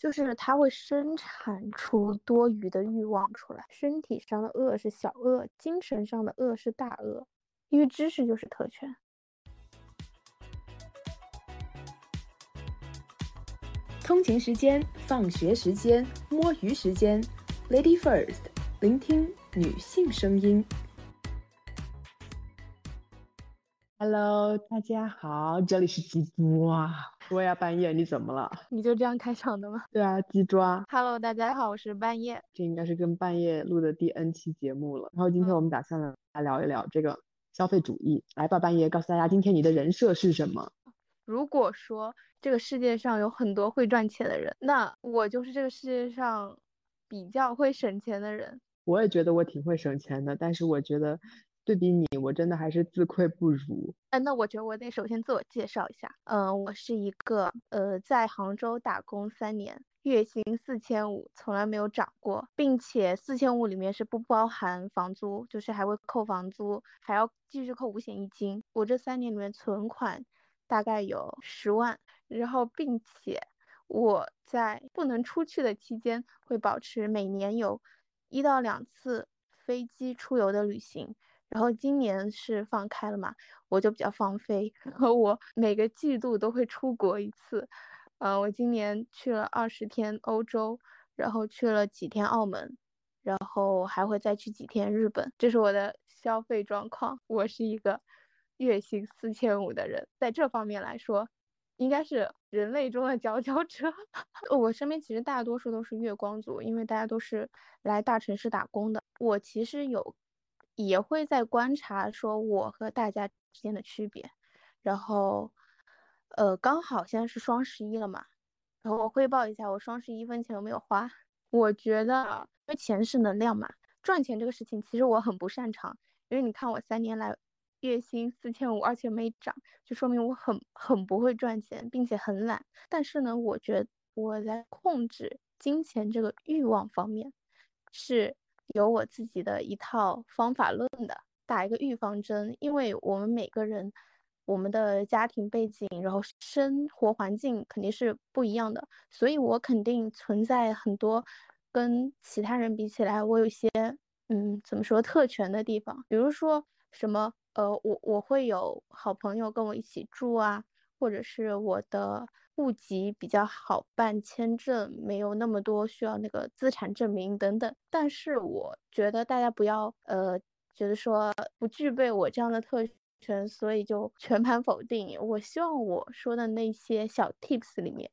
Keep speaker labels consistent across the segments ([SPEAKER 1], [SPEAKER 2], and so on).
[SPEAKER 1] 就是它会生产出多余的欲望出来。身体上的恶是小恶，精神上的恶是大恶，因为知识就是特权。
[SPEAKER 2] 通勤时间、放学时间、摸鱼时间，Lady First，聆听女性声音。Hello，大家好，这里是鸡抓。我呀，半夜你怎么了？
[SPEAKER 1] 你就这样开场的吗？
[SPEAKER 2] 对啊，鸡抓。
[SPEAKER 1] Hello，大家好，我是半夜。
[SPEAKER 2] 这应该是跟半夜录的第 N 期节目了。然后今天我们打算来聊一聊这个消费主义。来吧，半夜，告诉大家今天你的人设是什么？
[SPEAKER 1] 如果说这个世界上有很多会赚钱的人，那我就是这个世界上比较会省钱的人。
[SPEAKER 2] 我也觉得我挺会省钱的，但是我觉得对比你，我真的还是自愧不如。
[SPEAKER 1] 哎，那我觉得我得首先自我介绍一下。嗯，我是一个呃在杭州打工三年，月薪四千五，从来没有涨过，并且四千五里面是不包含房租，就是还会扣房租，还要继续扣五险一金。我这三年里面存款。大概有十万，然后并且我在不能出去的期间会保持每年有一到两次飞机出游的旅行，然后今年是放开了嘛，我就比较放飞，然后我每个季度都会出国一次，嗯，我今年去了二十天欧洲，然后去了几天澳门，然后还会再去几天日本，这是我的消费状况，我是一个。月薪四千五的人，在这方面来说，应该是人类中的佼佼者。我身边其实大多数都是月光族，因为大家都是来大城市打工的。我其实有，也会在观察说我和大家之间的区别。然后，呃，刚好现在是双十一了嘛，然后我汇报一下，我双十一一分钱都没有花。我觉得，因为钱是能量嘛，赚钱这个事情其实我很不擅长，因为你看我三年来。月薪四千五，而且没涨，就说明我很很不会赚钱，并且很懒。但是呢，我觉我在控制金钱这个欲望方面，是有我自己的一套方法论的。打一个预防针，因为我们每个人，我们的家庭背景，然后生活环境肯定是不一样的，所以我肯定存在很多跟其他人比起来，我有些嗯，怎么说特权的地方，比如说什么。呃，我我会有好朋友跟我一起住啊，或者是我的户籍比较好办签证，没有那么多需要那个资产证明等等。但是我觉得大家不要呃，觉得说不具备我这样的特权，所以就全盘否定。我希望我说的那些小 tips 里面，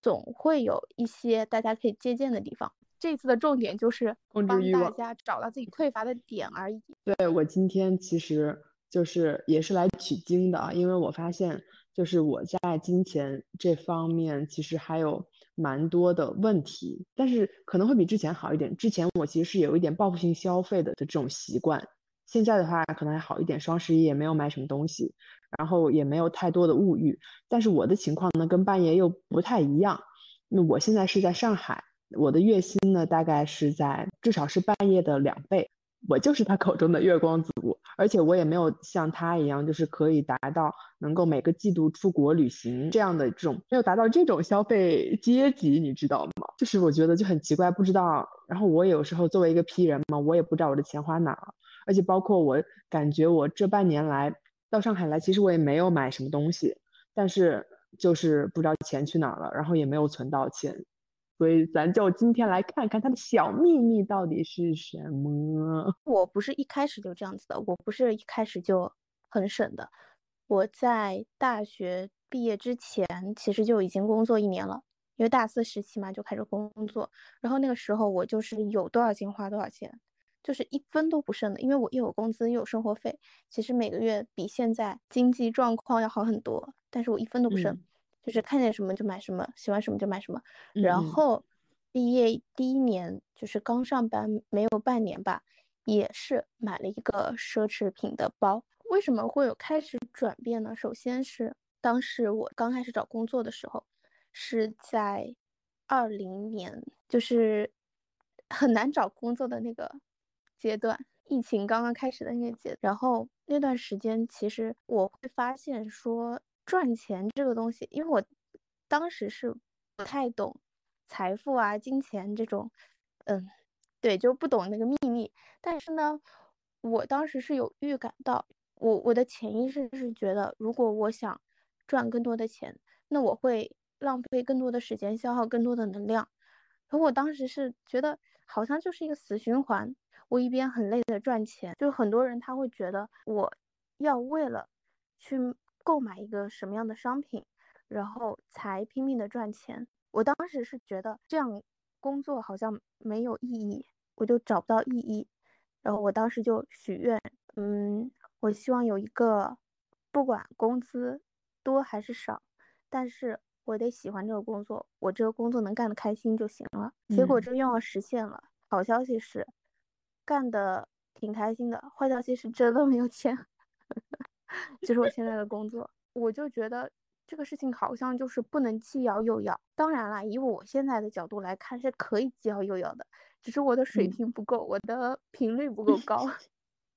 [SPEAKER 1] 总会有一些大家可以借鉴的地方。这次的重点就是帮大家找到自己匮乏的点而已。
[SPEAKER 2] 对我今天其实。就是也是来取经的啊，因为我发现，就是我在金钱这方面其实还有蛮多的问题，但是可能会比之前好一点。之前我其实是有一点报复性消费的的这种习惯，现在的话可能还好一点。双十一也没有买什么东西，然后也没有太多的物欲。但是我的情况呢，跟半夜又不太一样。那我现在是在上海，我的月薪呢大概是在至少是半夜的两倍。我就是他口中的月光族，而且我也没有像他一样，就是可以达到能够每个季度出国旅行这样的这种，没有达到这种消费阶级，你知道吗？就是我觉得就很奇怪，不知道。然后我有时候作为一个 P 人嘛，我也不知道我的钱花哪了。而且包括我感觉我这半年来到上海来，其实我也没有买什么东西，但是就是不知道钱去哪了，然后也没有存到钱。所以咱就今天来看看他的小秘密到底是什么。
[SPEAKER 1] 我不是一开始就这样子的，我不是一开始就很省的。我在大学毕业之前，其实就已经工作一年了，因为大四时期嘛，就开始工作。然后那个时候我就是有多少钱花多少钱，就是一分都不剩的，因为我又有工资又有生活费，其实每个月比现在经济状况要好很多，但是我一分都不剩。就是看见什么就买什么，喜欢什么就买什么。然后毕业第一年，就是刚上班没有半年吧，也是买了一个奢侈品的包。为什么会有开始转变呢？首先是当时我刚开始找工作的时候，是在二零年，就是 很难找工作的那个阶段，疫情刚刚开始的那个阶。然后那段时间，其实我会发现说。赚钱这个东西，因为我当时是不太懂财富啊、金钱这种，嗯，对，就不懂那个秘密。但是呢，我当时是有预感到，我我的潜意识是觉得，如果我想赚更多的钱，那我会浪费更多的时间，消耗更多的能量。然后我当时是觉得，好像就是一个死循环。我一边很累的赚钱，就很多人他会觉得，我要为了去购买一个什么样的商品，然后才拼命的赚钱。我当时是觉得这样工作好像没有意义，我就找不到意义。然后我当时就许愿，嗯，我希望有一个，不管工资多还是少，但是我得喜欢这个工作，我这个工作能干得开心就行了。结果这愿望实现了。好消息是。干的挺开心的，坏消息是真的没有钱，就是我现在的工作，我就觉得这个事情好像就是不能既要又要。当然了，以我现在的角度来看，是可以既要又要的，只是我的水平不够，我的频率不够高。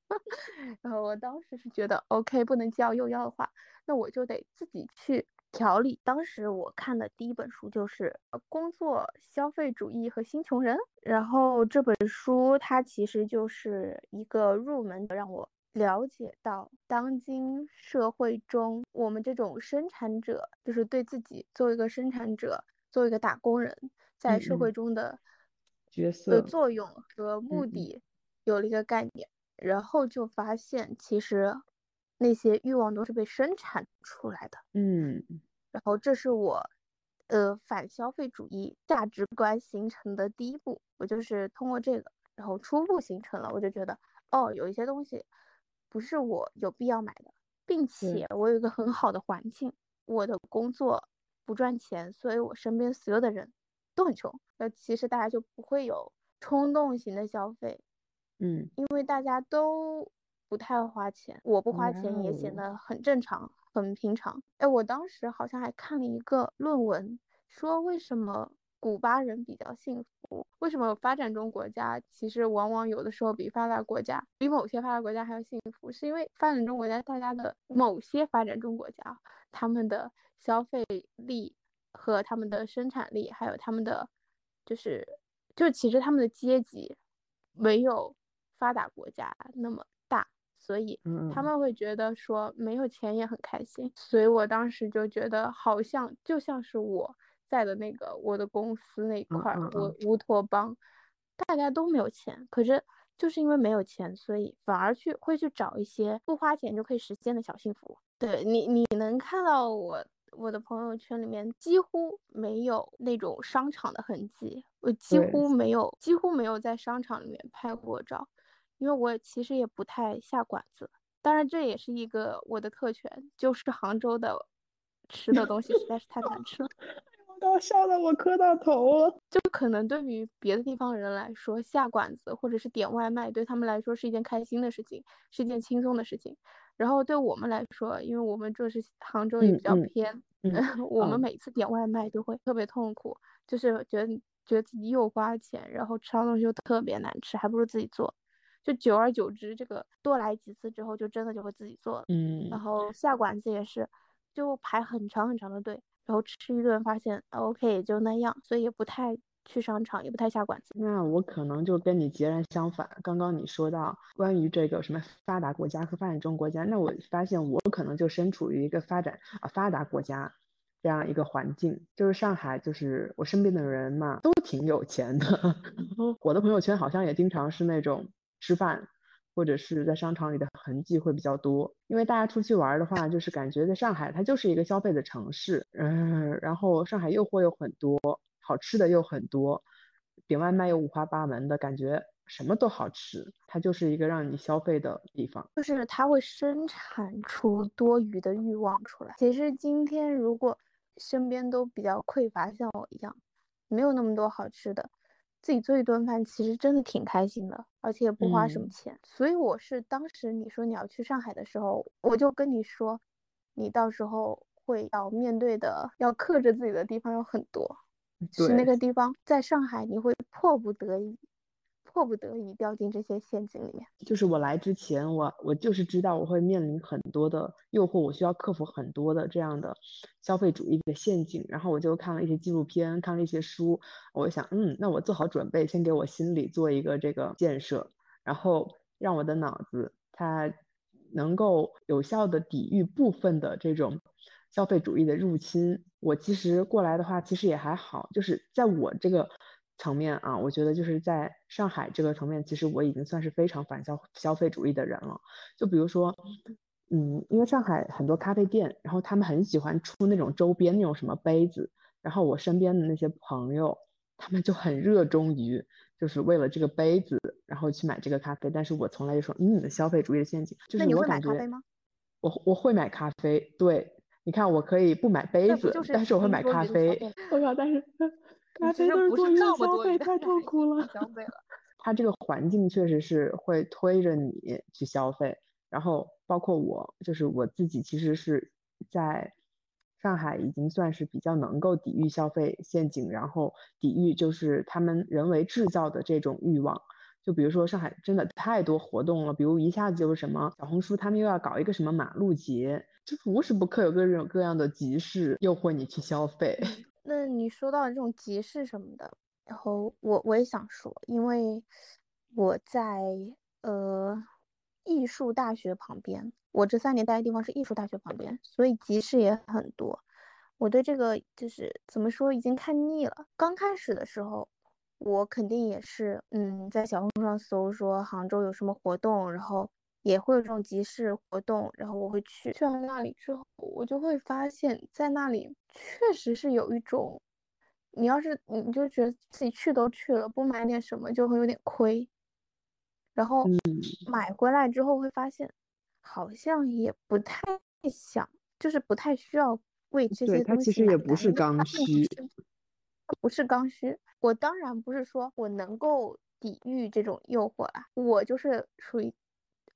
[SPEAKER 1] 然后我当时是觉得，OK，不能既要又要的话，那我就得自己去。调理。当时我看的第一本书就是《工作、消费主义和新穷人》，然后这本书它其实就是一个入门，让我了解到当今社会中我们这种生产者，就是对自己作为一个生产者、作为一个打工人，在社会中的
[SPEAKER 2] 角色
[SPEAKER 1] 的作用和目的有了一个概念，然后就发现其实。那些欲望都是被生产出来的，
[SPEAKER 2] 嗯，
[SPEAKER 1] 然后这是我，呃，反消费主义价值观形成的第一步，我就是通过这个，然后初步形成了，我就觉得，哦，有一些东西不是我有必要买的，并且我有一个很好的环境，我的工作不赚钱，所以我身边所有的人都很穷，那其实大家就不会有冲动型的消费，
[SPEAKER 2] 嗯，
[SPEAKER 1] 因为大家都。不太花钱，我不花钱也显得很正常、很平常。哎，我当时好像还看了一个论文，说为什么古巴人比较幸福？为什么发展中国家其实往往有的时候比发达国家、比某些发达国家还要幸福？是因为发展中国家大家的某些发展中国家，他们的消费力和他们的生产力，还有他们的就是，就其实他们的阶级没有发达国家那么。所以他们会觉得说没有钱也很开心，所以我当时就觉得好像就像是我在的那个我的公司那块儿，我乌托邦，大家都没有钱，可是就是因为没有钱，所以反而去会去找一些不花钱就可以实现的小幸福。对你，你能看到我我的朋友圈里面几乎没有那种商场的痕迹，我几乎没有几乎没有在商场里面拍过照。因为我其实也不太下馆子，当然这也是一个我的特权，就是杭州的吃的东西实在是太难吃了，
[SPEAKER 2] 笑得我磕到头了。
[SPEAKER 1] 就可能对于别的地方人来说，下馆子或者是点外卖，对他们来说是一件开心的事情，是一件轻松的事情。然后对我们来说，因为我们这是杭州也比较偏，我们每次点外卖都会特别痛苦，就是觉得觉得自己又花钱，然后吃到东西又特别难吃，还不如自己做。就久而久之，这个多来几次之后，就真的就会自己做了。
[SPEAKER 2] 嗯，
[SPEAKER 1] 然后下馆子也是，就排很长很长的队，然后吃一顿发现 OK 也就那样，所以也不太去商场，也不太下馆子。
[SPEAKER 2] 那我可能就跟你截然相反。刚刚你说到关于这个什么发达国家和发展中国家，那我发现我可能就身处于一个发展啊发达国家这样一个环境，就是上海，就是我身边的人嘛，都挺有钱的。我的朋友圈好像也经常是那种。吃饭，或者是在商场里的痕迹会比较多，因为大家出去玩的话，就是感觉在上海它就是一个消费的城市，嗯，然后上海诱惑又很多，好吃的又很多，点外卖又五花八门的感觉，什么都好吃，它就是一个让你消费的地方，
[SPEAKER 1] 就是它会生产出多余的欲望出来。其实今天如果身边都比较匮乏，像我一样，没有那么多好吃的。自己做一顿饭其实真的挺开心的，而且也不花什么钱。所以我是当时你说你要去上海的时候，我就跟你说，你到时候会要面对的、要克制自己的地方有很多。是那个地方，在上海你会迫不得已、迫不得已掉进这些陷阱里面。
[SPEAKER 2] 就是我来之前，我我就是知道我会面临很多的诱惑，我需要克服很多的这样的消费主义的陷阱。然后我就看了一些纪录片，看了一些书，我想，嗯，那我做好准备，先给我心里做一个这个建设，然后让我的脑子它能够有效的抵御部分的这种消费主义的入侵。我其实过来的话，其实也还好，就是在我这个。层面啊，我觉得就是在上海这个层面，其实我已经算是非常反消消费主义的人了。就比如说，嗯，因为上海很多咖啡店，然后他们很喜欢出那种周边那种什么杯子，然后我身边的那些朋友，他们就很热衷于就是为了这个杯子，然后去买这个咖啡。但是我从来就说，嗯，消费主义的陷阱。就是我感觉，我我会买咖啡。对，你看我可以不买杯子，但是我会买咖啡。我靠，但是。咖啡都是过于消费，太痛苦了。
[SPEAKER 1] 消费了，
[SPEAKER 2] 它这个环境确实是会推着你去消费。然后包括我，就是我自己，其实是在上海已经算是比较能够抵御消费陷阱，然后抵御就是他们人为制造的这种欲望。就比如说上海真的太多活动了，比如一下子就是什么小红书，他们又要搞一个什么马路节，就是无时不刻有各种各样的集市诱惑你去消费。
[SPEAKER 1] 那你说到这种集市什么的，然后我我也想说，因为我在呃艺术大学旁边，我这三年待的地方是艺术大学旁边，所以集市也很多。我对这个就是怎么说，已经看腻了。刚开始的时候，我肯定也是嗯，在小红书上搜说杭州有什么活动，然后也会有这种集市活动，然后我会去。去了那里之后，我就会发现，在那里。确实是有一种，你要是你就觉得自己去都去了，不买点什么就会有点亏。然后买回来之后会发现，好像也不太想，就是不太需要为这些东西。
[SPEAKER 2] 它其实也不是刚需，
[SPEAKER 1] 不是刚需。我当然不是说我能够抵御这种诱惑啦，我就是属于。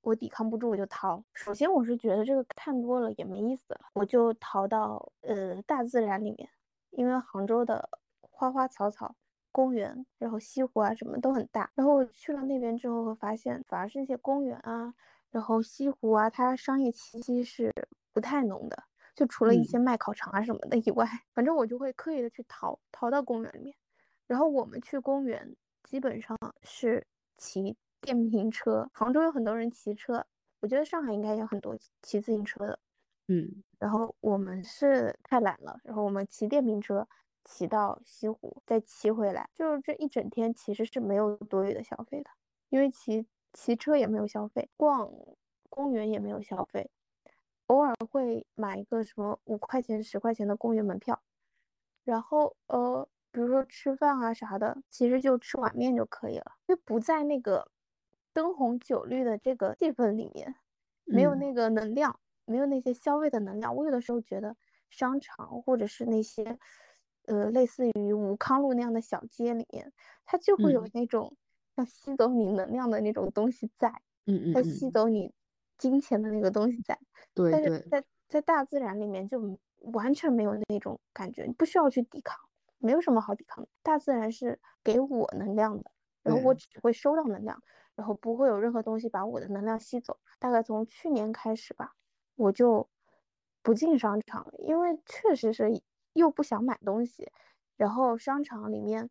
[SPEAKER 1] 我抵抗不住，我就逃。首先，我是觉得这个看多了也没意思了，我就逃到呃大自然里面，因为杭州的花花草草、公园，然后西湖啊什么都很大。然后我去了那边之后，会发现反而是那些公园啊，然后西湖啊，它商业气息是不太浓的，就除了一些卖烤肠啊什么的以外，反正我就会刻意的去逃，逃到公园里面。然后我们去公园基本上是骑。电瓶车，杭州有很多人骑车，我觉得上海应该有很多骑自行车的，
[SPEAKER 2] 嗯，
[SPEAKER 1] 然后我们是太懒了，然后我们骑电瓶车骑到西湖，再骑回来，就是这一整天其实是没有多余的消费的，因为骑骑车也没有消费，逛公园也没有消费，偶尔会买一个什么五块钱、十块钱的公园门票，然后呃，比如说吃饭啊啥的，其实就吃碗面就可以了，因为不在那个。灯红酒绿的这个气氛里面，没有那个能量，没有那些消费的能量。我有的时候觉得商场或者是那些，呃，类似于武康路那样的小街里面，它就会有那种像吸走你能量的那种东西在，
[SPEAKER 2] 嗯嗯，
[SPEAKER 1] 它吸走你金钱的那个东西在。
[SPEAKER 2] 对
[SPEAKER 1] 对。但是在在大自然里面就完全没有那种感觉，你不需要去抵抗，没有什么好抵抗的。大自然是给我能量的，然后我只会收到能量。然后不会有任何东西把我的能量吸走。大概从去年开始吧，我就不进商场，因为确实是又不想买东西。然后商场里面，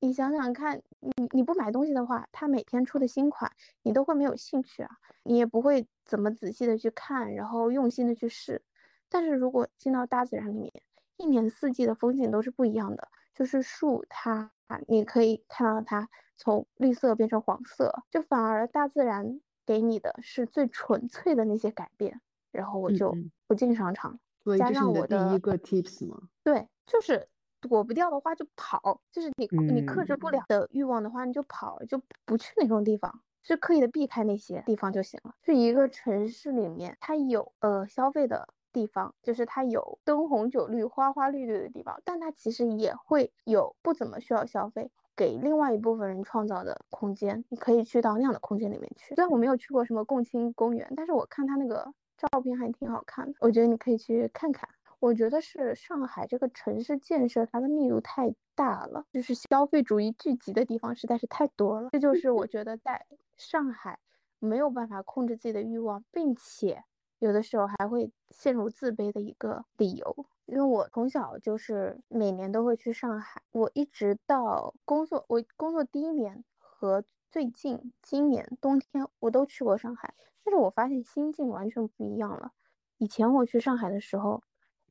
[SPEAKER 1] 你想想看，你你不买东西的话，他每天出的新款你都会没有兴趣啊，你也不会怎么仔细的去看，然后用心的去试。但是如果进到大自然里面，一年四季的风景都是不一样的，就是树它，你可以看到它。从绿色变成黄色，就反而大自然给你的是最纯粹的那些改变。然后我就不进商场，加上我
[SPEAKER 2] 的第一个 tips 吗？
[SPEAKER 1] 对，就是躲不掉的话就跑，就是你你克制不了的欲望的话你就跑，就不去那种地方，是刻意的避开那些地方就行了。是一个城市里面它有呃消费的地方，就是它有灯红酒绿、花花绿绿的地方，但它其实也会有不怎么需要消费。给另外一部分人创造的空间，你可以去到那样的空间里面去。虽然我没有去过什么共青公园，但是我看他那个照片还挺好看的，我觉得你可以去看看。我觉得是上海这个城市建设，它的密度太大了，就是消费主义聚集的地方实在是太多了。这就是我觉得在上海没有办法控制自己的欲望，并且有的时候还会陷入自卑的一个理由。因为我从小就是每年都会去上海，我一直到工作，我工作第一年和最近今年冬天我都去过上海，但是我发现心境完全不一样了。以前我去上海的时候，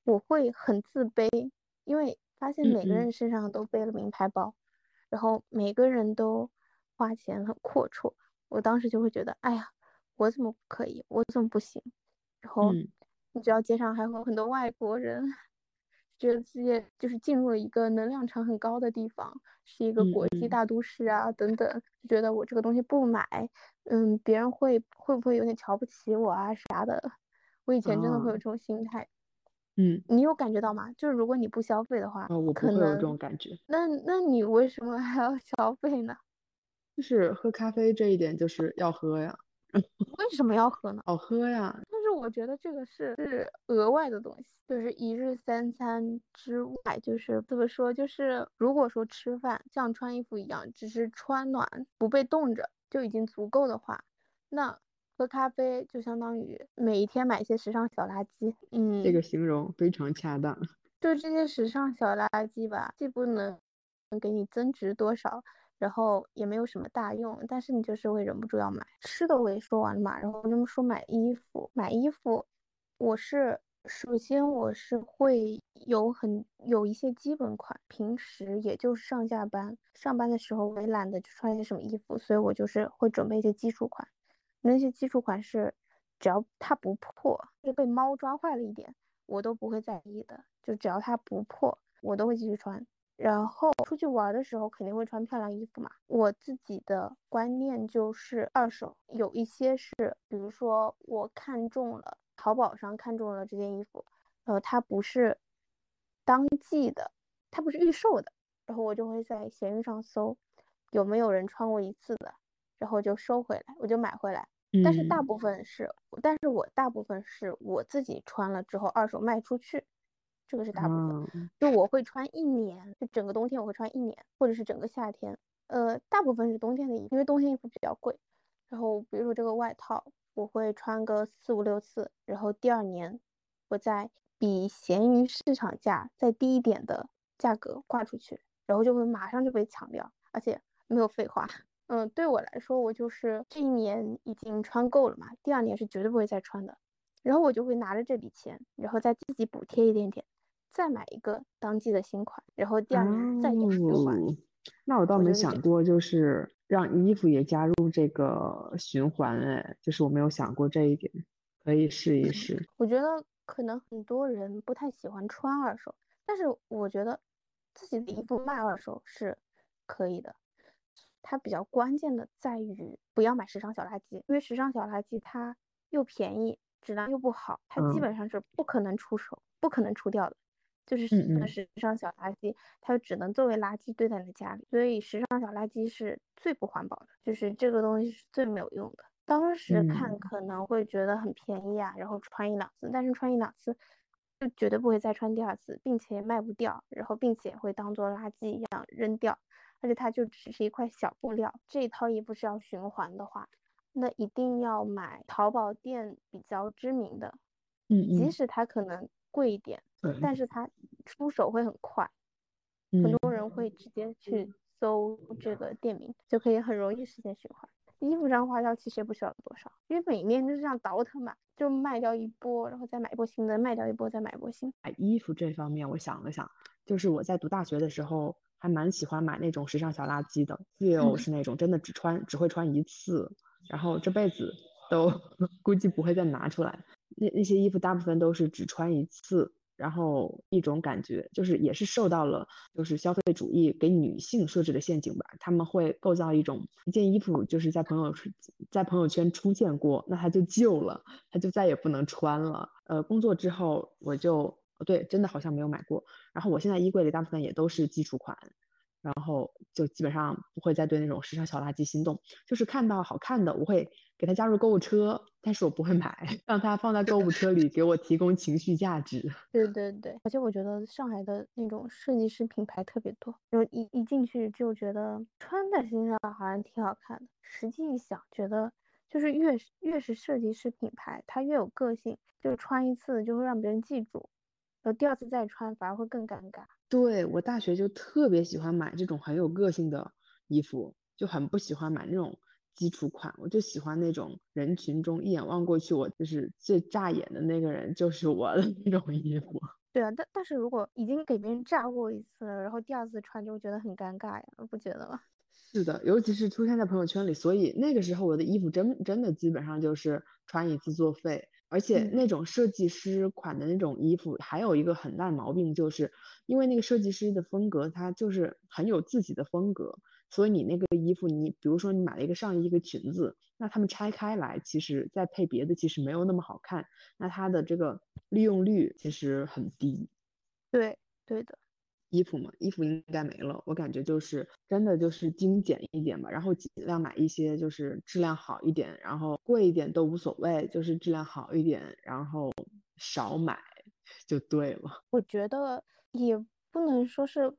[SPEAKER 1] 我会很自卑，因为发现每个人身上都背了名牌包，然后每个人都花钱很阔绰，我当时就会觉得，哎呀，我怎么不可以？我怎么不行？然后你知道街上还会有很多外国人。觉得自己就是进入了一个能量场很高的地方，是一个国际大都市啊，等等，就觉得我这个东西不买，嗯，别人会会不会有点瞧不起我啊啥的？我以前真的会有这种心态，
[SPEAKER 2] 嗯，
[SPEAKER 1] 你有感觉到吗？就是如果你不消费的话，
[SPEAKER 2] 哦，我不会有这种感觉。
[SPEAKER 1] 那那你为什么还要 消费呢？
[SPEAKER 2] 就是喝咖啡这一点就是要喝呀。
[SPEAKER 1] 为什么要喝呢？
[SPEAKER 2] 好喝呀！
[SPEAKER 1] 但是我觉得这个是是额外的东西，就是一日三餐之外，就是怎么说，就是如果说吃饭像穿衣服一样，只是穿暖不被冻着就已经足够的话，那喝咖啡就相当于每一天买一些时尚小垃圾。嗯，
[SPEAKER 2] 这个形容非常恰当。
[SPEAKER 1] 就这些时尚小垃圾吧，既不能能给你增值多少。然后也没有什么大用，但是你就是会忍不住要买。吃的我也说完了嘛，然后这么说买衣服，买衣服，我是首先我是会有很有一些基本款，平时也就是上下班上班的时候我也懒得去穿一些什么衣服，所以我就是会准备一些基础款。那些基础款是只要它不破，就被猫抓坏了一点，我都不会在意的，就只要它不破，我都会继续穿。然后出去玩的时候肯定会穿漂亮衣服嘛。我自己的观念就是二手，有一些是，比如说我看中了淘宝上看中了这件衣服，呃，它不是当季的，它不是预售的，然后我就会在闲鱼上搜有没有人穿过一次的，然后就收回来，我就买回来。但是大部分是，但是我大部分是我自己穿了之后二手卖出去。这个是大部分，就我会穿一年，就整个冬天我会穿一年，或者是整个夏天。呃，大部分是冬天的衣服，因为冬天衣服比较贵。然后比如说这个外套，我会穿个四五六次，然后第二年我再比闲鱼市场价再低一点的价格挂出去，然后就会马上就被抢掉，而且没有废话。嗯，对我来说，我就是这一年已经穿够了嘛，第二年是绝对不会再穿的。然后我就会拿着这笔钱，然后再自己补贴一点点。再买一个当季的新款，然后第二年再有循环。
[SPEAKER 2] 那我倒没想过，就是让衣服也加入这个循环。哎，就是我没有想过这一点，可以试一试。
[SPEAKER 1] 我觉得可能很多人不太喜欢穿二手，但是我觉得自己的衣服卖二手是可以的。它比较关键的在于不要买时尚小垃圾，因为时尚小垃圾它又便宜，质量又不好，它基本上是不可能出手、不可能出掉的。就是时尚小垃圾，它只能作为垃圾堆在你的家里，所以时尚小垃圾是最不环保的，就是这个东西是最没有用的。当时看可能会觉得很便宜啊，然后穿一两次，但是穿一两次就绝对不会再穿第二次，并且卖不掉，然后并且会当做垃圾一样扔掉，而且它就只是一块小布料。这一套衣服是要循环的话，那一定要买淘宝店比较知名的，
[SPEAKER 2] 嗯嗯，
[SPEAKER 1] 即使它可能贵一点。但是它出手会很快，很多人会直接去搜这个店名，就可以很容易实现循环。衣服上花销其实也不需要多少，因为每年就是这样倒腾嘛，就卖掉一波，然后再买一波新的，卖掉一波再买一波新。
[SPEAKER 2] 买衣服这方面，我想了想，就是我在读大学的时候还蛮喜欢买那种时尚小垃圾的，就是那种真的只穿只会穿一次，然后这辈子都 估计不会再拿出来。那那些衣服大部分都是只穿一次。然后一种感觉就是也是受到了就是消费主义给女性设置的陷阱吧，他们会构造一种一件衣服就是在朋友在朋友圈出现过，那它就旧了，它就再也不能穿了。呃，工作之后我就对真的好像没有买过，然后我现在衣柜里大部分也都是基础款，然后就基本上不会再对那种时尚小垃圾心动，就是看到好看的，我会给它加入购物车，但是我不会买，让它放在购物车里给我提供情绪价值。
[SPEAKER 1] 对对对，而且我觉得上海的那种设计师品牌特别多，就一一进去就觉得穿在身上好像挺好看的，实际一想，觉得就是越是越是设计师品牌，它越有个性，就穿一次就会让别人记住。然后第二次再穿反而会更尴尬。
[SPEAKER 2] 对我大学就特别喜欢买这种很有个性的衣服，就很不喜欢买那种基础款。我就喜欢那种人群中一眼望过去，我就是最扎眼的那个人就是我的那种衣服。
[SPEAKER 1] 对啊，但但是如果已经给别人炸过一次了，然后第二次穿就会觉得很尴尬呀，不觉得吗？
[SPEAKER 2] 是的，尤其是出现在朋友圈里，所以那个时候我的衣服真真的基本上就是穿一次作废。而且那种设计师款的那种衣服，还有一个很大的毛病，就是因为那个设计师的风格，他就是很有自己的风格，所以你那个衣服，你比如说你买了一个上衣一个裙子，那他们拆开来，其实再配别的，其实没有那么好看，那它的这个利用率其实很低。
[SPEAKER 1] 对，对的。
[SPEAKER 2] 衣服嘛，衣服应该没了。我感觉就是真的就是精简一点吧，然后尽量买一些就是质量好一点，然后贵一点都无所谓，就是质量好一点，然后少买就对了。
[SPEAKER 1] 我觉得也不能说是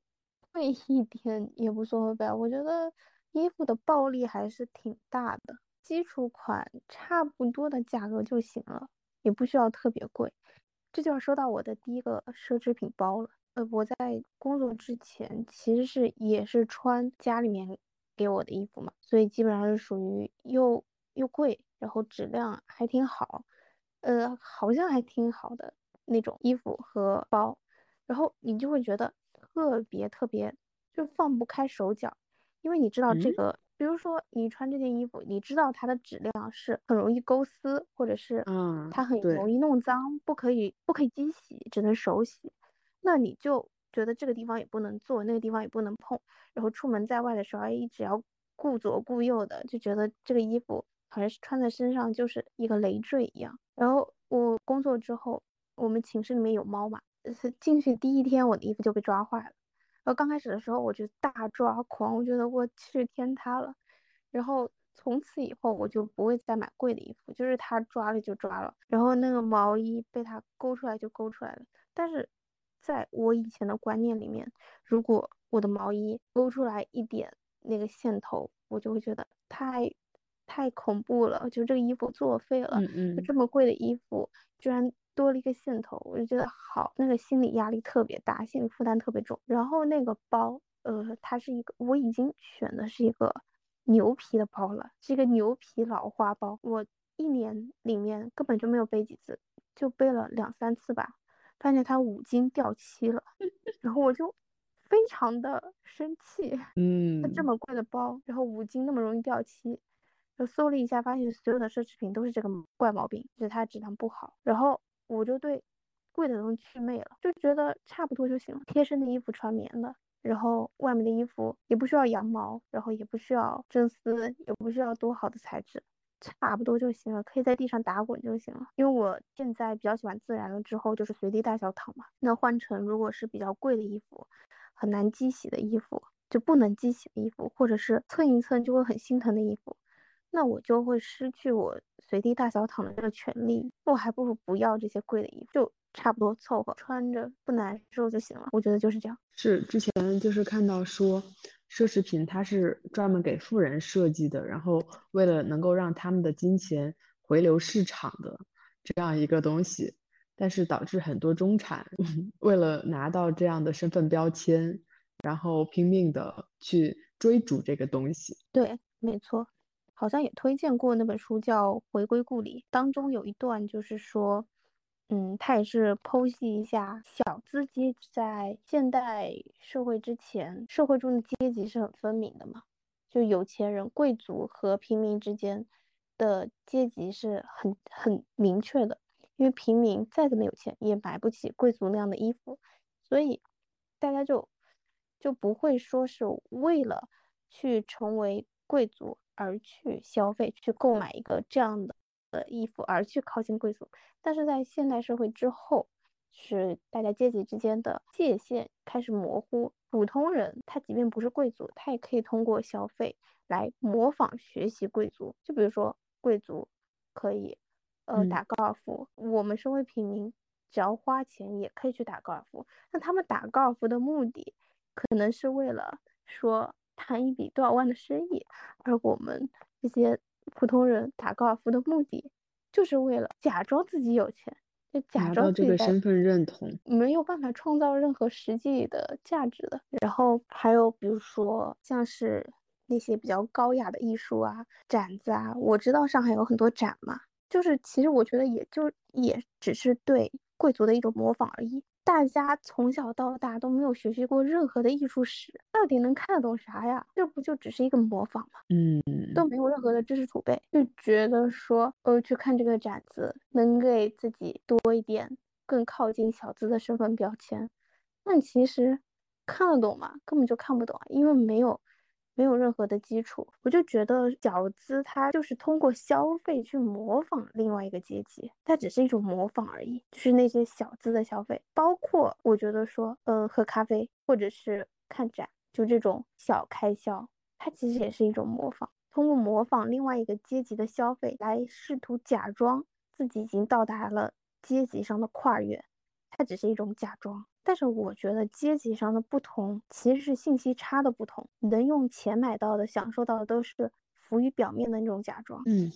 [SPEAKER 1] 贵一点也无所谓吧。我觉得衣服的暴利还是挺大的，基础款差不多的价格就行了，也不需要特别贵。这就要说到我的第一个奢侈品包了。呃，我在工作之前其实是也是穿家里面给我的衣服嘛，所以基本上是属于又又贵，然后质量还挺好，呃，好像还挺好的那种衣服和包，然后你就会觉得特别特别就放不开手脚，因为你知道这个，比如说你穿这件衣服，你知道它的质量是很容易勾丝，或者是嗯它很容易弄脏，不可以不可以机洗，只能手洗。那你就觉得这个地方也不能坐，那个地方也不能碰，然后出门在外的时候还一直要顾左顾右的，就觉得这个衣服好像是穿在身上就是一个累赘一样。然后我工作之后，我们寝室里面有猫嘛，是进去第一天我的衣服就被抓坏了。然后刚开始的时候我就大抓狂，我觉得我去天塌了。然后从此以后我就不会再买贵的衣服，就是它抓了就抓了，然后那个毛衣被它勾出来就勾出来了，但是。在我以前的观念里面，如果我的毛衣勾出来一点那个线头，我就会觉得太太恐怖了，就这个衣服作废了。
[SPEAKER 2] 嗯
[SPEAKER 1] 就这么贵的衣服，居然多了一个线头，我就觉得好，那个心理压力特别大，心理负担特别重。然后那个包，呃，它是一个我已经选的是一个牛皮的包了，是一个牛皮老花包。我一年里面根本就没有背几次，就背了两三次吧。发现它五金掉漆了，然后我就非常的生气。
[SPEAKER 2] 嗯，
[SPEAKER 1] 它这么贵的包，然后五金那么容易掉漆，就搜了一下，发现所有的奢侈品都是这个怪毛病，就是它质量不好。然后我就对贵的东西祛魅了，就觉得差不多就行了。贴身的衣服穿棉的，然后外面的衣服也不需要羊毛，然后也不需要真丝，也不需要多好的材质。差不多就行了，可以在地上打滚就行了。因为我现在比较喜欢自然了，之后就是随地大小躺嘛。那换成如果是比较贵的衣服，很难机洗的衣服，就不能机洗的衣服，或者是蹭一蹭就会很心疼的衣服，那我就会失去我随地大小躺的这个权利。我还不如不要这些贵的衣服，就差不多凑合穿着不难受就行了。我觉得就是这样。
[SPEAKER 2] 是之前就是看到说。奢侈品它是专门给富人设计的，然后为了能够让他们的金钱回流市场的这样一个东西，但是导致很多中产 为了拿到这样的身份标签，然后拼命的去追逐这个东西。
[SPEAKER 1] 对，没错，好像也推荐过那本书叫《回归故里》，当中有一段就是说。嗯，他也是剖析一下小资阶级在现代社会之前，社会中的阶级是很分明的嘛，就有钱人、贵族和平民之间的阶级是很很明确的。因为平民再怎么有钱，也买不起贵族那样的衣服，所以大家就就不会说是为了去成为贵族而去消费、去购买一个这样的。呃衣服而去靠近贵族，但是在现代社会之后，是大家阶级之间的界限开始模糊，普通人他即便不是贵族，他也可以通过消费来模仿学习贵族。就比如说贵族可以呃打高尔夫，我们身为平民，只要花钱也可以去打高尔夫。那他们打高尔夫的目的，可能是为了说谈一笔多少万的生意，而我们这些普通人打高尔夫的目的，就是为了假装自己有钱。就假装
[SPEAKER 2] 这个身份认同，
[SPEAKER 1] 没有办法创造任何实际的价值的。然后还有比如说像是那些比较高雅的艺术啊、展子啊，我知道上海有很多展嘛，就是其实我觉得也就也只是对贵族的一种模仿而已。大家从小到大都没有学习过任何的艺术史，到底能看得懂啥呀？这不就只是一个模仿吗？
[SPEAKER 2] 嗯，
[SPEAKER 1] 都没有任何的知识储备，就觉得说，呃，去看这个展子能给自己多一点更靠近小资的身份标签。但其实看得懂吗？根本就看不懂啊，因为没有。没有任何的基础，我就觉得小资他就是通过消费去模仿另外一个阶级，它只是一种模仿而已，就是那些小资的消费，包括我觉得说，呃，喝咖啡或者是看展，就这种小开销，它其实也是一种模仿，通过模仿另外一个阶级的消费来试图假装自己已经到达了阶级上的跨越，它只是一种假装。但是我觉得阶级上的不同其实是信息差的不同，能用钱买到的、享受到的都是浮于表面的那种假装。
[SPEAKER 2] 嗯，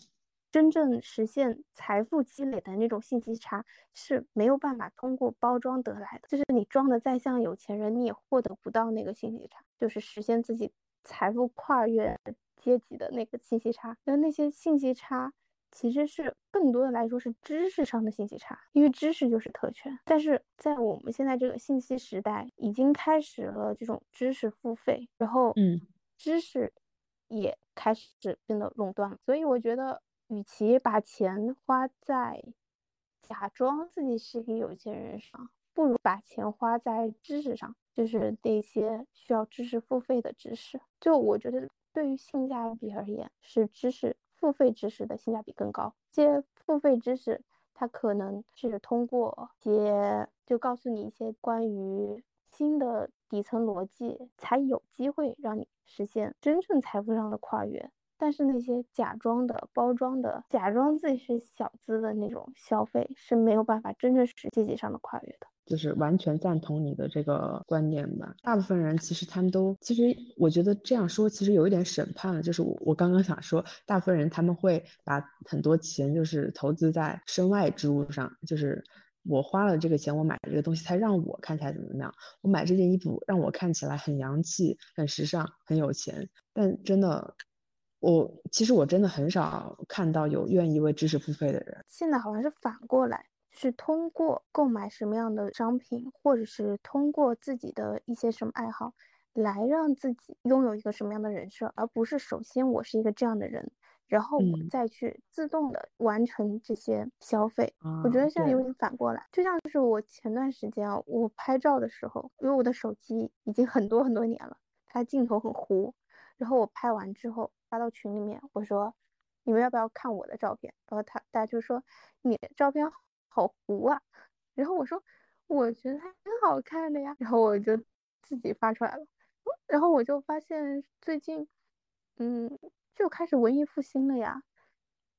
[SPEAKER 1] 真正实现财富积累的那种信息差是没有办法通过包装得来的。就是你装的再像有钱人，你也获得不到那个信息差，就是实现自己财富跨越阶级的那个信息差。那那些信息差。其实是更多的来说是知识上的信息差，因为知识就是特权。但是在我们现在这个信息时代，已经开始了这种知识付费，然后
[SPEAKER 2] 嗯，
[SPEAKER 1] 知识也开始变得垄断了。所以我觉得，与其把钱花在假装自己是一个有钱人上，不如把钱花在知识上，就是那些需要知识付费的知识。就我觉得，对于性价比而言，是知识。付费知识的性价比更高，这些付费知识它可能是通过些就告诉你一些关于新的底层逻辑，才有机会让你实现真正财富上的跨越。但是那些假装的、包装的、假装自己是小资的那种消费是没有办法真正实阶级上的跨越的。
[SPEAKER 2] 就是完全赞同你的这个观点吧。大部分人其实他们都，其实我觉得这样说其实有一点审判了。就是我我刚刚想说，大部分人他们会把很多钱就是投资在身外之物上，就是我花了这个钱，我买这个东西，才让我看起来怎么怎么样。我买这件衣服让我看起来很洋气、很时尚、很有钱。但真的，我其实我真的很少看到有愿意为知识付费的人。
[SPEAKER 1] 现在好像是反过来。是通过购买什么样的商品，或者是通过自己的一些什么爱好，来让自己拥有一个什么样的人设，而不是首先我是一个这样的人，然后我再去自动的完成这些消费。我觉得现在有点反过来，就像是我前段时间啊，我拍照的时候，因为我的手机已经很多很多年了，它镜头很糊，然后我拍完之后发到群里面，我说你们要不要看我的照片？然后他大家就说你的照片。好糊啊！然后我说，我觉得还挺好看的呀。然后我就自己发出来了。然后我就发现最近，嗯，就开始文艺复兴了呀。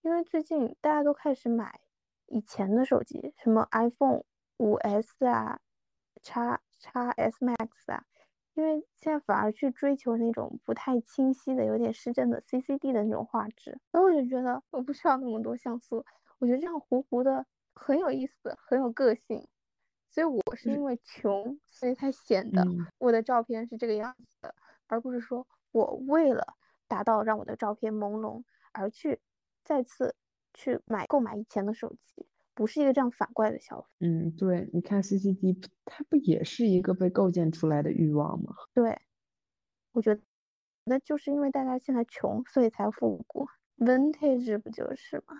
[SPEAKER 1] 因为最近大家都开始买以前的手机，什么 iPhone 五 S 啊，叉叉 S Max 啊。因为现在反而去追求那种不太清晰的、有点失真的 CCD 的那种画质。然后我就觉得我不需要那么多像素，我觉得这样糊糊的。很有意思，很有个性，所以我是因为穷，所以才显得我的照片是这个样子的，而不是说我为了达到让我的照片朦胧而去再次去买购买以前的手机，不是一个这样反过来的消费。
[SPEAKER 2] 嗯，对，你看 CCD，它不也是一个被构建出来的欲望吗？
[SPEAKER 1] 对，我觉得那就是因为大家现在穷，所以才复古，Vintage 不就是吗？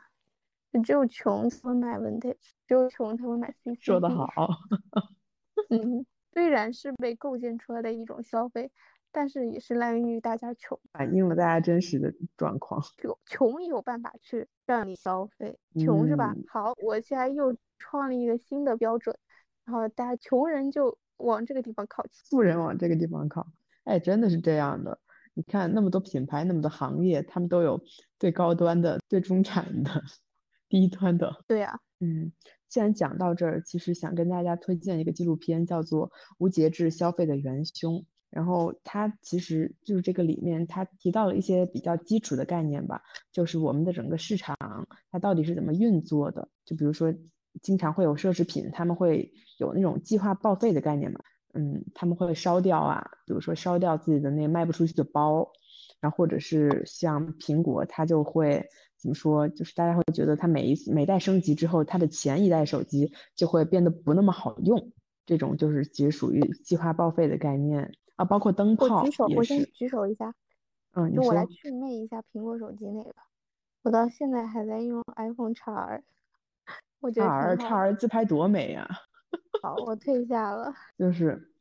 [SPEAKER 1] 只有穷才会买 vintage，只有穷才会买 CC。
[SPEAKER 2] 说得好。
[SPEAKER 1] 嗯，虽然是被构建出来的一种消费，但是也是来源于大家穷，
[SPEAKER 2] 反映了大家真实的状况。
[SPEAKER 1] 穷穷有办法去让你消费，穷是吧？好，我现在又创立一个新的标准，然后大家穷人就往这个地方靠，
[SPEAKER 2] 富人往这个地方靠。哎，真的是这样的。你看那么多品牌，那么多行业，他们都有最高端的、最中产的、低端的。
[SPEAKER 1] 对呀，
[SPEAKER 2] 嗯，既然讲到这儿，其实想跟大家推荐一个纪录片，叫做《无节制消费的元凶》。然后它其实就是这个里面，它提到了一些比较基础的概念吧，就是我们的整个市场它到底是怎么运作的。就比如说，经常会有奢侈品，他们会有那种计划报废的概念嘛。嗯，他们会烧掉啊，比如说烧掉自己的那卖不出去的包，然后或者是像苹果，它就会怎么说？就是大家会觉得它每一每代升级之后，它的前一代手机就会变得不那么好用，这种就是其实属于计划报废的概念啊。包括灯泡
[SPEAKER 1] 举手，我先。举手一下，
[SPEAKER 2] 嗯，
[SPEAKER 1] 就我来
[SPEAKER 2] 说
[SPEAKER 1] 祛魅一下苹果手机那个，我到现在还在用 iPhone XR，我觉
[SPEAKER 2] 叉
[SPEAKER 1] 得
[SPEAKER 2] R
[SPEAKER 1] 挺好的。
[SPEAKER 2] 叉 R 自拍多美呀、
[SPEAKER 1] 好，我退下了。
[SPEAKER 2] 就是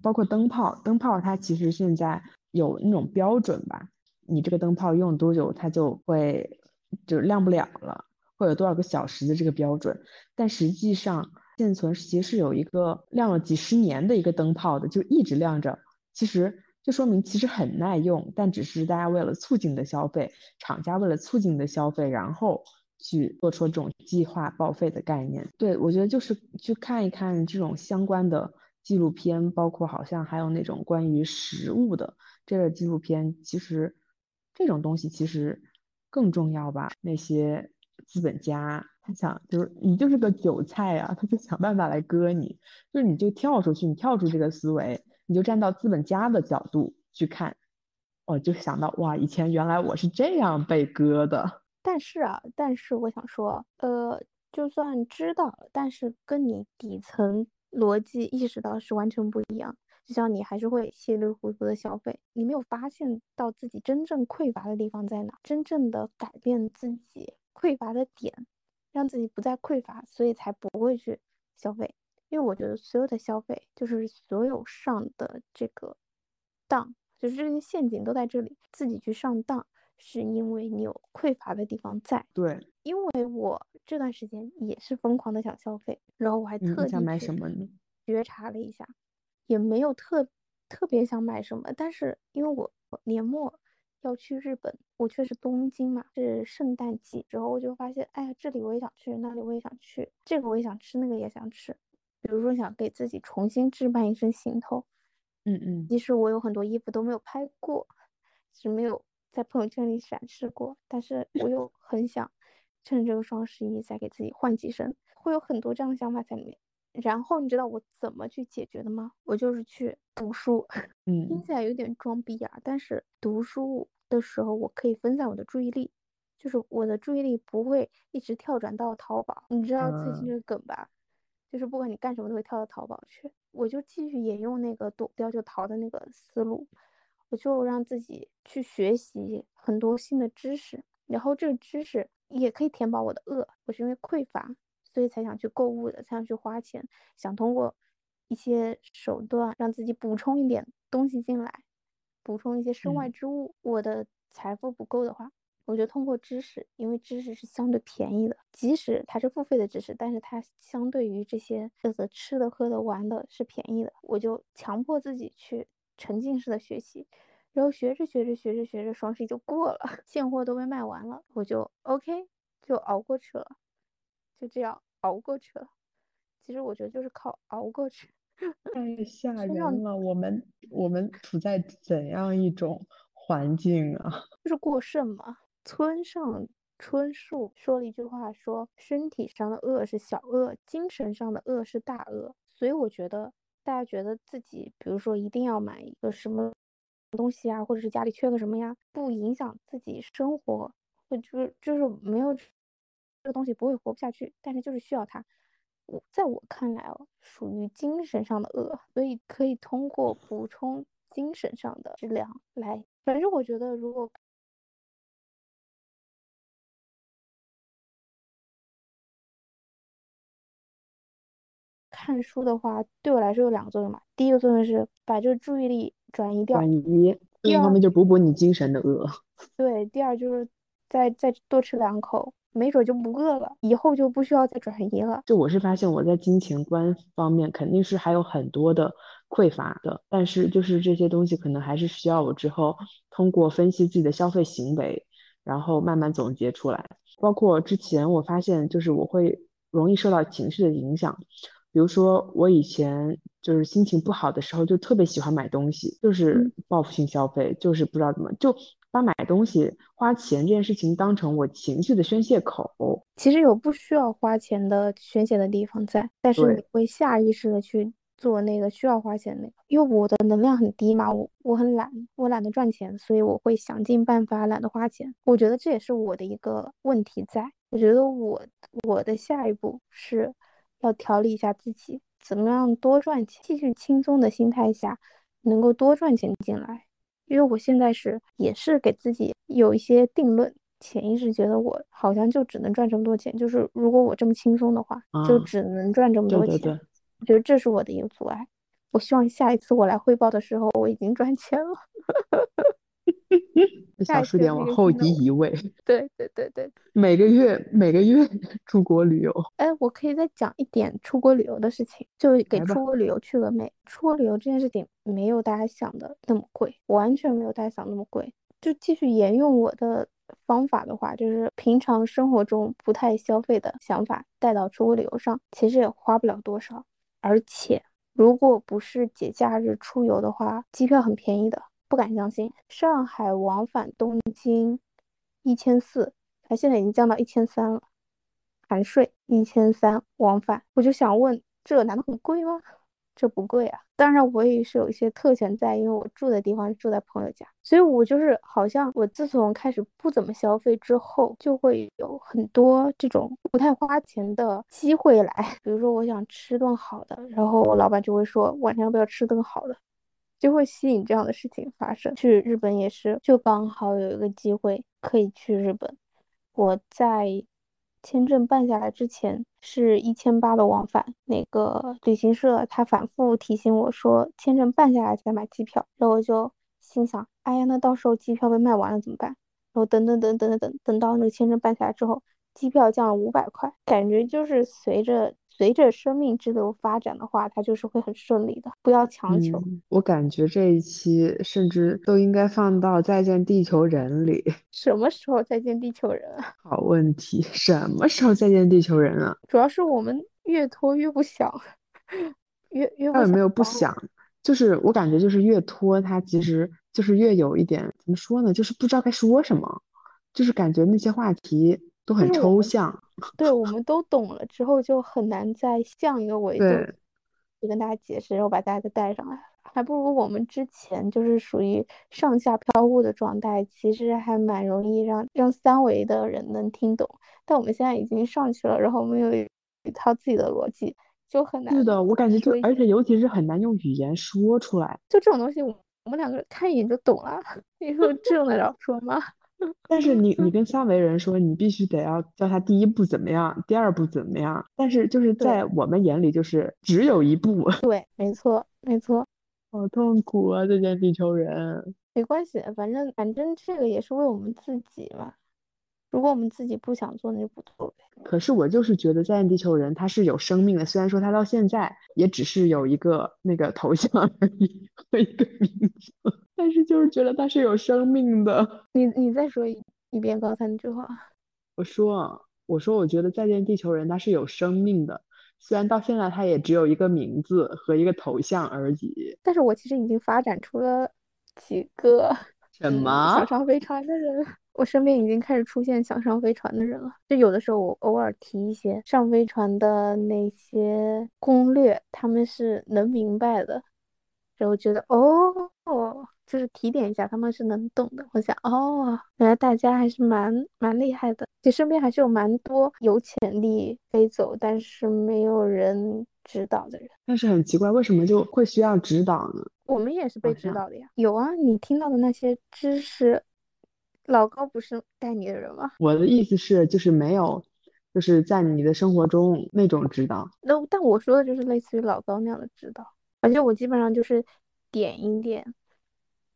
[SPEAKER 2] 包括灯泡，灯泡它其实现在有那种标准吧，你这个灯泡用多久它就会就是亮不了了，会有多少个小时的这个标准。但实际上现存其实是有一个亮了几十年的一个灯泡的，就一直亮着，其实就说明其实很耐用，但只是大家为了促进的消费，厂家为了促进的消费，然后去做出这种计划报废的概念。对，我觉得就是去看一看这种相关的纪录片，包括好像还有那种关于食物的这个纪录片，其实这种东西其实更重要吧。那些资本家他想就是你就是个韭菜啊，他就想办法来割你，就是你就跳出去，你跳出这个思维，你就站到资本家的角度去看，我就想到哇，以前原来我是这样被割的。
[SPEAKER 1] 但是啊，但是我想说，呃，就算知道，但是跟你底层逻辑意识到是完全不一样。就像你还是会稀里糊涂的消费，你没有发现到自己真正匮乏的地方在哪，真正的改变自己匮乏的点，让自己不再匮乏，所以才不会去消费。因为我觉得所有的消费，就是所有上的这个当，就是这些陷阱都在这里，自己去上当。是因为你有匮乏的地方在，
[SPEAKER 2] 对，
[SPEAKER 1] 因为我这段时间也是疯狂的想消费，然后我还特地去
[SPEAKER 2] 什么呢？
[SPEAKER 1] 觉察了一下，也没有特特别想买什么，但是因为我年末要去日本，我去的是东京嘛，是圣诞季之后，我就发现，哎呀，这里我也想去，那里我也想去，这个我也想吃，那个也想吃，比如说想给自己重新置办一身行头，
[SPEAKER 2] 嗯嗯
[SPEAKER 1] 即使我有很多衣服都没有拍过，是没有在朋友圈里展示过，但是我又很想趁这个双十一再给自己换几身，会有很多这样的想法在里面。然后你知道我怎么去解决的吗？我就是去读书，听
[SPEAKER 2] 嗯
[SPEAKER 1] 起来有点装逼啊，但是读书的时候我可以分散我的注意力，就是我的注意力不会一直跳转到淘宝。你知道最近
[SPEAKER 2] 嗯
[SPEAKER 1] 这个梗吧？就是不管你干什么都会跳到淘宝去。我就继续沿用那个躲不掉就逃的那个思路，我就让自己去学习很多新的知识，然后这个知识也可以填饱我的饿。我是因为匮乏，所以才想去购物的，才想去花钱，想通过一些手段让自己补充一点东西进来，补充一些身外
[SPEAKER 2] 嗯
[SPEAKER 1] 之物。我的财富不够的话，我就通过知识，因为知识是相对便宜的，即使它是付费的知识，但是它相对于这些这个吃的、喝的、玩的是便宜的，我就强迫自己去沉浸式的学习，然后学着学着学着学着，双十一就过了，现货都被卖完了，我就 OK 就熬过去了，就这样熬过去了。其实我觉得就是靠熬过去，
[SPEAKER 2] 太吓人了！我们我们处在怎样一种环境啊？
[SPEAKER 1] 就是过剩嘛。村上春树说了一句话说，身体上的恶是小恶，精神上的恶是大恶。所以我觉得大家觉得自己，比如说一定要买一个什么东西啊，或者是家里缺个什么呀，不影响自己生活，或就是就是没有这个东西不会活不下去，但是就是需要它。我在我看来哦，属于精神上的饿，所以可以通过补充精神上的质量来。反正我觉得，如果看书的话，对我来说有两个作用嘛。第一个作用是把这个注意力转移掉，
[SPEAKER 2] 转移，另一方面就补补你精神的饿。
[SPEAKER 1] 对，第二就是再再多吃两口，没准就不饿了，以后就不需要再转移了。
[SPEAKER 2] 就我是发现我在金钱观方面肯定是还有很多的匮乏的，但是就是这些东西可能还是需要我之后通过分析自己的消费行为，然后慢慢总结出来。包括之前我发现就是我会容易受到情绪的影响，比如说我以前就是心情不好的时候就特别喜欢买东西，就是报复性消费，就是不知道怎么就。把买东西、花钱这件事情当成我情绪的宣泄口，
[SPEAKER 1] 其实有不需要花钱的宣泄的地方在，但是你会下意识的去做那个需要花钱那个。因为我的能量很低嘛，我我很懒，我懒得赚钱，所以我会想尽办法懒得花钱。我觉得这也是我的一个问题在。我觉得我我的下一步是要调理一下自己，怎么样多赚钱，继续轻松的心态下能够多赚钱进来。因为我现在是也是给自己有一些定论，潜意识觉得我好像就只能赚这么多钱，就是如果我这么轻松的话，就只能赚这么多钱。我觉得这是我的一个阻碍。我希望下一次我来汇报的时候，我已经赚钱了。
[SPEAKER 2] 小数点往后移一位。
[SPEAKER 1] 对对对对。
[SPEAKER 2] 每个月每个月 出国旅游。
[SPEAKER 1] 哎，我可以再讲一点出国旅游的事情，就给出国旅游去了没？出国旅游这件事情没有大家想的那么贵，完全没有大家想那么贵。就继续沿用我的方法的话，就是平常生活中不太消费的想法带到出国旅游上，其实也花不了多少。而且如果不是节假日出游的话，机票很便宜的。不敢相信，上海往返东京一千四，它现在已经降到一千三了，含税一千三往返。我就想问，这难道很贵吗？这不贵啊。当然，我也是有一些特权在，因为我住的地方住在朋友家，所以我就是好像我自从开始不怎么消费之后，就会有很多这种不太花钱的机会来。比如说，我想吃顿好的，然后我老板就会说晚上要不要吃顿好的。就会吸引这样的事情发生。去日本也是，就刚好有一个机会可以去日本。我在签证办下来之前是一千八的往返，那个旅行社他反复提醒我说签证办下来再买机票。然后我就心想，哎呀，那到时候机票被卖完了怎么办？然后等等等等等等，等到那个签证办下来之后，机票降了五百块，感觉就是随着。随着生命之流发展的话，它就是会很顺利的。不要强求。
[SPEAKER 2] 我感觉这一期甚至都应该放到《再见地球人》里。
[SPEAKER 1] 什么时候《再见地球人》啊？
[SPEAKER 2] 好问题，什么时候《再见地球人》啊？
[SPEAKER 1] 主要是我们越拖越不想，越越。
[SPEAKER 2] 有没有不想？就是我感觉，就是越拖，它其实就是越有一点怎么说呢？就是不知道该说什么，就是感觉那些话题。都很抽象，
[SPEAKER 1] 对，我们都懂了之后就很难再像一个维度去跟大家解释，然后把大家再带上来，还不如我们之前就是属于上下飘忽的状态，其实还蛮容易让让三维的人能听懂。但我们现在已经上去了，然后我们有一套自己的逻辑，就很难。
[SPEAKER 2] 是的，我感觉就而且尤其是很难用语言说出来。
[SPEAKER 1] 就这种东西，我我们两个看一眼就懂了。你说这用得了说吗？
[SPEAKER 2] 但是你你跟 三维人说，你必须得要教他第一步怎么样，第二步怎么样。但是就是在我们眼里，就是只有一步。
[SPEAKER 1] 对，没错，没错。
[SPEAKER 2] 好痛苦啊，这些地球人。
[SPEAKER 1] 没关系，反正反正这个也是为我们自己嘛。如果我们自己不想做，那就不做呗。
[SPEAKER 2] 可是我就是觉得，在线地球人他是有生命的，虽然说他到现在也只是有一个那个头像而已和一个名字。但是就是觉得他是有生命的。
[SPEAKER 1] 你你再说一一遍刚才那句话。
[SPEAKER 2] 我说我说我觉得再见地球人它是有生命的，虽然到现在它也只有一个名字和一个头像而已。
[SPEAKER 1] 但是我其实已经发展出了几个
[SPEAKER 2] 什么
[SPEAKER 1] 想上飞船的人，我身边已经开始出现想上飞船的人了。就有的时候我偶尔提一些上飞船的那些攻略，他们是能明白的，然后觉得哦。就是提点一下，他们是能懂的。我想，哦，原来大家还是蛮蛮厉害的。其实身边还是有蛮多有潜力飞走，但是没有人指导的人。
[SPEAKER 2] 但是很奇怪，为什么就会需要指导呢？
[SPEAKER 1] 我们也是被指导的呀。有啊，你听到的那些知识，老高不是带你的人吗？
[SPEAKER 2] 我的意思是，就是没有，就是在你的生活中那种指导。
[SPEAKER 1] 那但我说的就是类似于老高那样的指导，而且我基本上就是点一点。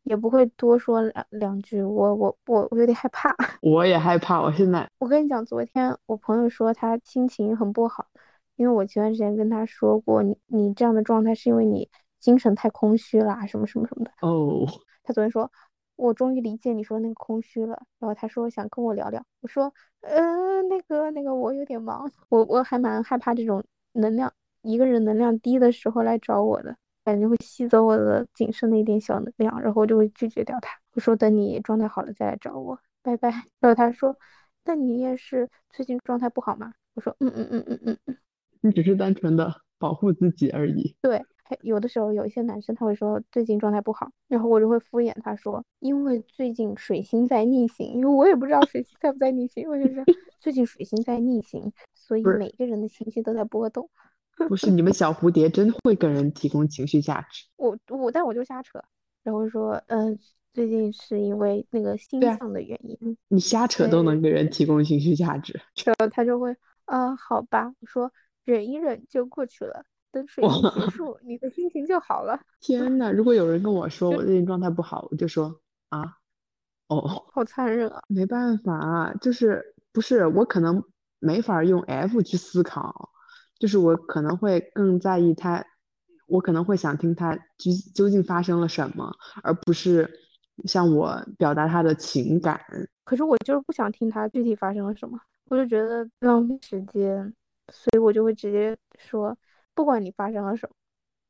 [SPEAKER 1] 也不会多说两两句。我我我我有点害怕。
[SPEAKER 2] 我也害怕。我现在，
[SPEAKER 1] 我跟你讲，昨天我朋友说他心情很不好，因为我前段时间跟他说过，你你这样的状态是因为你精神太空虚啦，什么什么什么的。
[SPEAKER 2] 哦。
[SPEAKER 1] 他昨天说。我终于理解你说那个空虚了，然后他说想跟我聊聊，我说，呃，那个那个我有点忙，我我还蛮害怕这种能量一个人能量低的时候来找我的，感觉会吸走我的仅剩的一点小能量，然后我就会拒绝掉他，我说等你状态好了再来找我，拜拜。然后他说，那你也是最近状态不好吗？我说，嗯嗯嗯嗯嗯嗯，
[SPEAKER 2] 你只是单纯的保护自己而已。
[SPEAKER 1] 对。有的时候有一些男生他会说最近状态不好，然后我就会敷衍他说，因为最近水星在逆行，因为我也不知道水星在不在逆行，我就是最近水星在逆行，所以每个人的情绪都在波动。
[SPEAKER 2] 不是 你们小蝴蝶真会跟人提供情绪价值。
[SPEAKER 1] 我我但我就瞎扯，然后说嗯，最近是因为那个星象的原因。
[SPEAKER 2] 你瞎扯都能给人提供情绪价值。
[SPEAKER 1] 然后他就会啊好吧，我说忍一忍就过去了。等水星结 束，你的心情就好了。
[SPEAKER 2] 天呐，如果有人跟我说我最近状态不好，我就说啊，哦，
[SPEAKER 1] 好残忍啊！
[SPEAKER 2] 没办法，就是不是我可能没法用 F 去思考，就是我可能会更在意他，我可能会想听他究究竟发生了什么，而不是向我表达他的情感。
[SPEAKER 1] 可是我就是不想听他具体发生了什么，我就觉得浪费时间，所以我就会直接说。不管你发生了什么，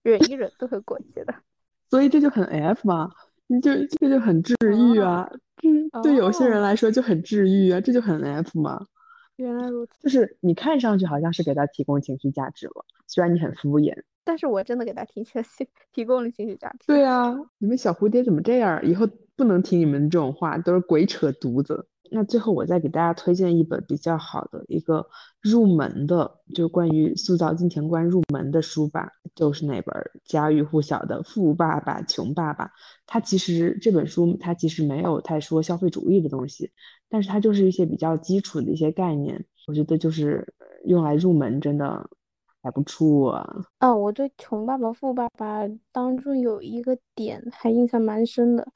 [SPEAKER 1] 忍一忍都会过去的。
[SPEAKER 2] 所以这就很 F 嘛，你就这就很治愈啊，这对有些人来说就很治愈啊，这就很 F 嘛。
[SPEAKER 1] 原来如此，
[SPEAKER 2] 就是你看上去好像是给他提供情绪价值了，虽然你很敷衍，
[SPEAKER 1] 但是我真的给他提提提供了情绪价值。
[SPEAKER 2] 对啊，你们小蝴蝶怎么这样？以后不能听你们这种话，都是鬼扯犊子。那最后我再给大家推荐一本比较好的一个入门的，就关于塑造金钱观入门的书吧，就是那本家喻户晓的《富爸爸穷爸爸》。它其实这本书它其实没有太说消费主义的东西，但是它就是一些比较基础的一些概念，我觉得就是用来入门真的还不错。
[SPEAKER 1] 哦，我对《穷爸爸富爸爸》当中有一个点还印象蛮深的。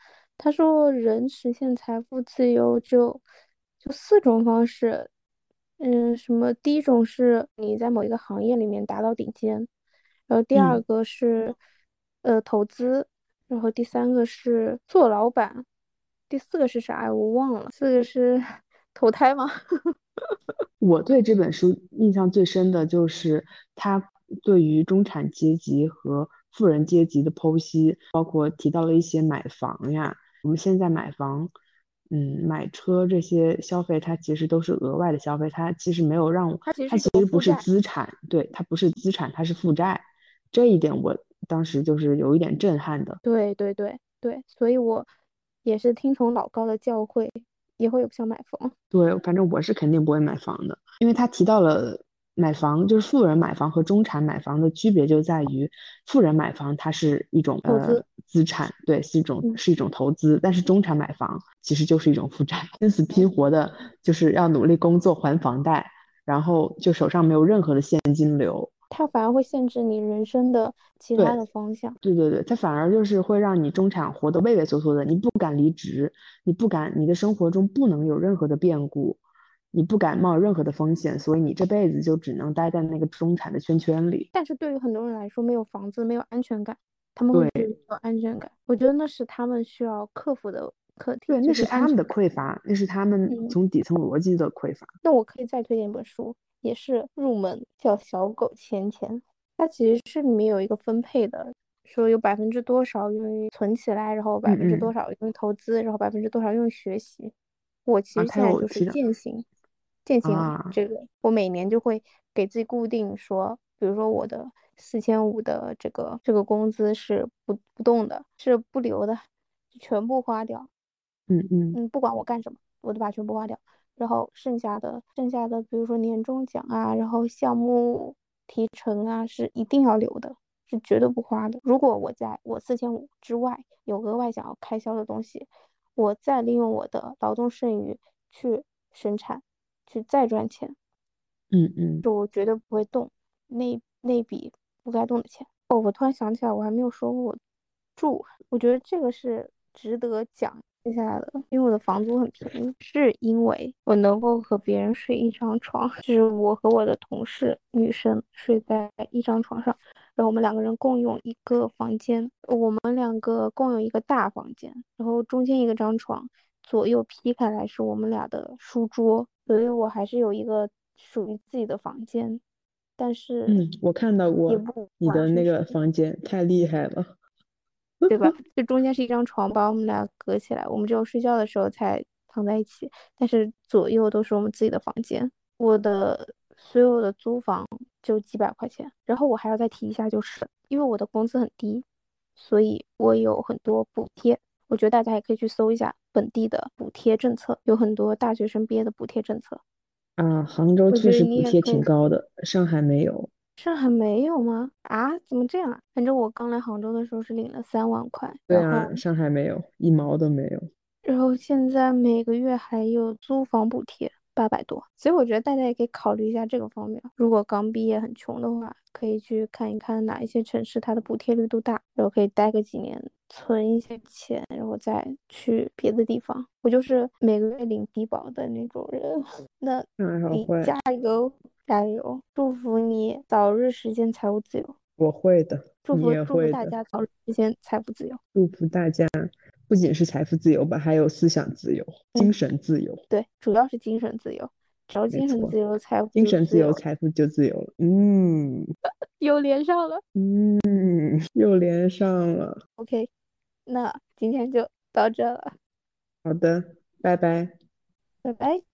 [SPEAKER 1] 他说，人实现财富自由就就四种方式，嗯，什么？第一种是你在某一个行业里面达到顶尖，然后第二个是呃投资，然后第三个是做老板，第四个是啥呀？我忘了。四个是投胎吗？
[SPEAKER 2] 我对这本书印象最深的就是他对于中产阶级和富人阶级的剖析，包括提到了一些买房呀。我们现在买房，嗯，买车这些消费，它其实都是额外的消费，它其实没有让
[SPEAKER 1] 它其
[SPEAKER 2] 实不是资产，对，它不是资产，它是负债。这一点我当时就是有一点震撼的。
[SPEAKER 1] 对对对对，所以我也是听从老高的教诲，以后也不想买房。
[SPEAKER 2] 对，反正我是肯定不会买房的，因为他提到了。买房就是富人买房和中产买房的区别就在于，富人买房它是一种呃资产，对，是一种是一种投资，但是中产买房其实就是一种负债，拼死拼活的就是要努力工作还房贷，然后就手上没有任何的现金流，
[SPEAKER 1] 它反而会限制你人生的其他的方向。
[SPEAKER 2] 对对对，它反而就是会让你中产活得畏畏缩缩的，你不敢离职，你不敢，你的生活中不能有任何的变故。你不敢冒任何的风险，所以你这辈子就只能待在那个中产的圈圈里。
[SPEAKER 1] 但是对于很多人来说，没有房子，没有安全感，他们会有安全感。我觉得那是他们需要克服的课题。
[SPEAKER 2] 对，那
[SPEAKER 1] 是
[SPEAKER 2] 他们的匮乏，那是他们从底层逻辑的匮乏。
[SPEAKER 1] 那我可以再推荐一本书，也是入门，叫《小狗钱钱》。它其实是里面有一个分配的，说有百分之多少用于存起来，然后百分之多少用于投资，然后百分之多少用于学习。我其实现在就是践行。践行这个，我每年就会给自己固定说，比如说我的四千五的这个这个工资是不不动的，是不留的，全部花掉。
[SPEAKER 2] 嗯嗯
[SPEAKER 1] 嗯，不管我干什么，我都把全部花掉。然后剩下的剩下的，比如说年终奖啊，然后项目提成啊，是一定要留的，是绝对不花的。如果我在我四千五之外有额外想要开销的东西，我再利用我的劳动剩余去生产。去再赚钱，
[SPEAKER 2] 嗯嗯，
[SPEAKER 1] 就我绝对不会动那那笔不该动的钱。哦，我突然想起来，我还没有说过我住，我觉得这个是值得讲一下来的，因为我的房租很便宜，是因为我能够和别人睡一张床，就是我和我的同事女生睡在一张床上，然后我们两个人共用一个房间，我们两个共用一个大房间，然后中间一个张床，左右劈开来是我们俩的书桌，所以我还是有一个属于自己的房间。但是，
[SPEAKER 2] 嗯，我看到过你的那个房间，太厉害了。
[SPEAKER 1] 对吧？就中间是一张床，把我们俩隔起来，我们只有睡觉的时候才躺在一起，但是左右都是我们自己的房间。我的所有的租房就几百块钱，然后我还要再提一下，就是因为我的工资很低，所以我有很多补贴。我觉得大家也可以去搜一下本地的补贴政策，有很多大学生毕业的补贴政策。
[SPEAKER 2] 啊，杭州
[SPEAKER 1] 我觉得
[SPEAKER 2] 确实补贴挺高的，上海没有。
[SPEAKER 1] 上海没有吗？啊，怎么这样啊？反正我刚来杭州的时候是领了三万块，
[SPEAKER 2] 对
[SPEAKER 1] 然后
[SPEAKER 2] 啊，上海没有，一毛都没有。
[SPEAKER 1] 然后现在每个月还有租房补贴八百多，所以我觉得大家也可以考虑一下这个方面。如果刚毕业很穷的话，可以去看一看哪一些城市它的补贴力度大，然后可以待个几年，存一些钱，然后再去别的地方。我就是每个月领低保的那种人。那你加油加油，祝福你早日实现财务自由，
[SPEAKER 2] 我会的，
[SPEAKER 1] 祝福祝福。大家早日实现财富自由。
[SPEAKER 2] 祝福大家，不仅是财富自由吧，还有思想自由、精
[SPEAKER 1] 嗯，
[SPEAKER 2] 神自由。
[SPEAKER 1] 对，主要是精神自由，只要，精神自由，财富
[SPEAKER 2] 精神自由，财富就自由了。嗯
[SPEAKER 1] 又连上了。
[SPEAKER 2] 嗯，又连上了。
[SPEAKER 1] OK，那今天就到这了，
[SPEAKER 2] 好的，拜拜。
[SPEAKER 1] 拜拜。